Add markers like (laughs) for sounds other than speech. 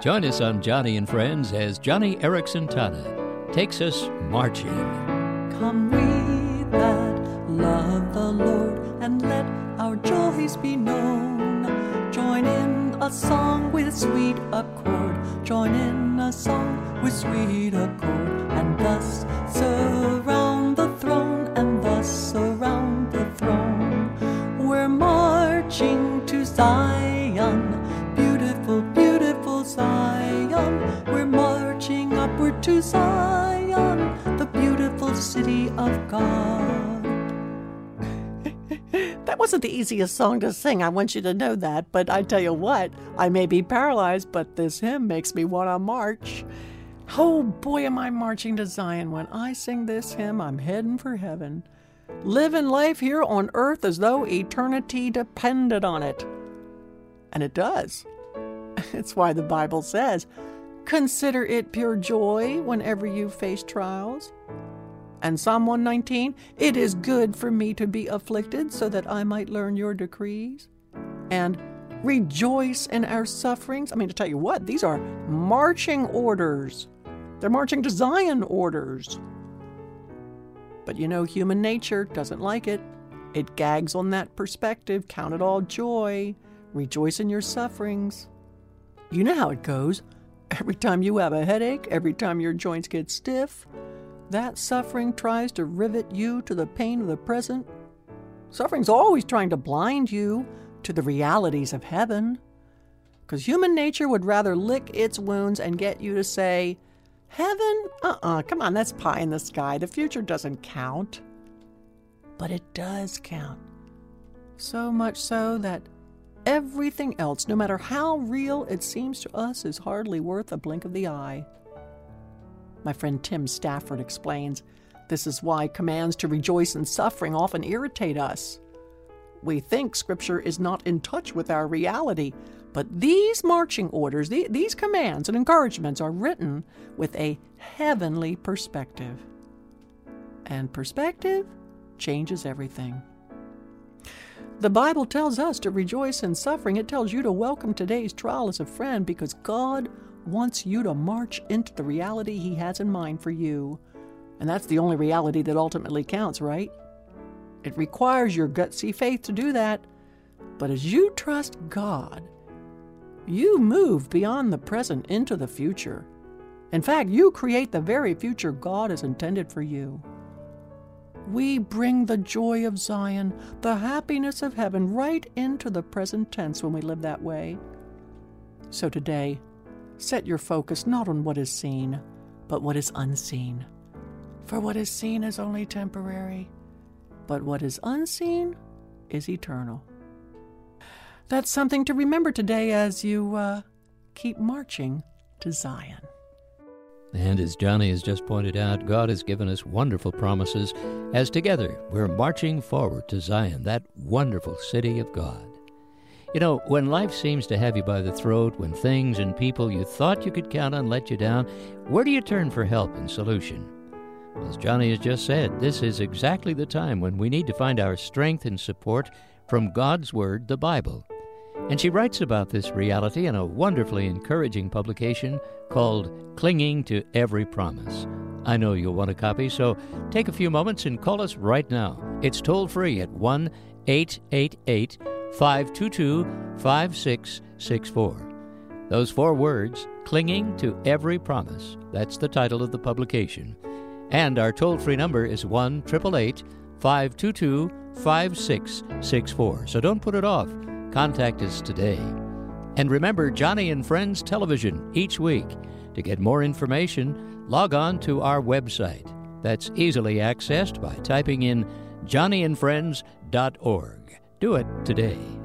Join us on Joni and Friends as Joni Eareckson Tada takes us marching. Come we that love the Lord and let our joys be known. Join in a song with sweet accord. Join in a song with sweet accord. And thus surround the throne, and thus surround the throne. We're marching to Zion, to Zion, the beautiful city of God. (laughs) that wasn't the easiest song to sing, I want you to know that, but I tell you what, I may be paralyzed, but this hymn makes me want to march. Oh boy, am I marching to Zion. When I sing this hymn, I'm heading for heaven. Living life here on earth as though eternity depended on it. And it does. (laughs) It's why the Bible says, Consider it pure joy whenever you face trials. And Psalm 119, It is good for me to be afflicted so that I might learn your decrees. And rejoice in our sufferings. I mean, to tell you what, these are marching orders. They're marching to Zion orders. But you know, human nature doesn't like it. It gags on that perspective. Count it all joy. Rejoice in your sufferings. You know how it goes. Every time you have a headache, every time your joints get stiff, that suffering tries to rivet you to the pain of the present. Suffering's always trying to blind you to the realities of heaven. Because human nature would rather lick its wounds and get you to say, Heaven? Uh uh-uh, uh, come on, that's pie in the sky. The future doesn't count. But it does count. So much so that everything else, no matter how real it seems to us, is hardly worth a blink of the eye. My friend Tim Stafford explains this is why commands to rejoice in suffering often irritate us. We think Scripture is not in touch with our reality, but these marching orders, these commands and encouragements are written with a heavenly perspective. And perspective changes everything. The Bible tells us to rejoice in suffering. It tells you to welcome today's trial as a friend because God wants you to march into the reality He has in mind for you. And that's the only reality that ultimately counts, right? It requires your gutsy faith to do that. But as you trust God, you move beyond the present into the future. In fact, you create the very future God has intended for you. We bring the joy of Zion, the happiness of heaven, right into the present tense when we live that way. So today, set your focus not on what is seen, but what is unseen. For what is seen is only temporary, but what is unseen is eternal. That's something to remember today as you uh, keep marching to Zion. And as Joni has just pointed out, God has given us wonderful promises as together we're marching forward to Zion, that wonderful city of God. You know, when life seems to have you by the throat, when things and people you thought you could count on let you down, where do you turn for help and solution? As Joni has just said, this is exactly the time when we need to find our strength and support from God's Word, the Bible. And she writes about this reality in a wonderfully encouraging publication called Clinging to Every Promise. I know you'll want a copy, so take a few moments and call us right now. It's toll free at 1 888 522 5664. Those four words, Clinging to Every Promise, that's the title of the publication. And our toll free number is 1 888 522 5664. So don't put it off. Contact us today. And remember Joni and Friends Television each week. To get more information, log on to our website. That's easily accessed by typing in joniandfriends.org. Do it today.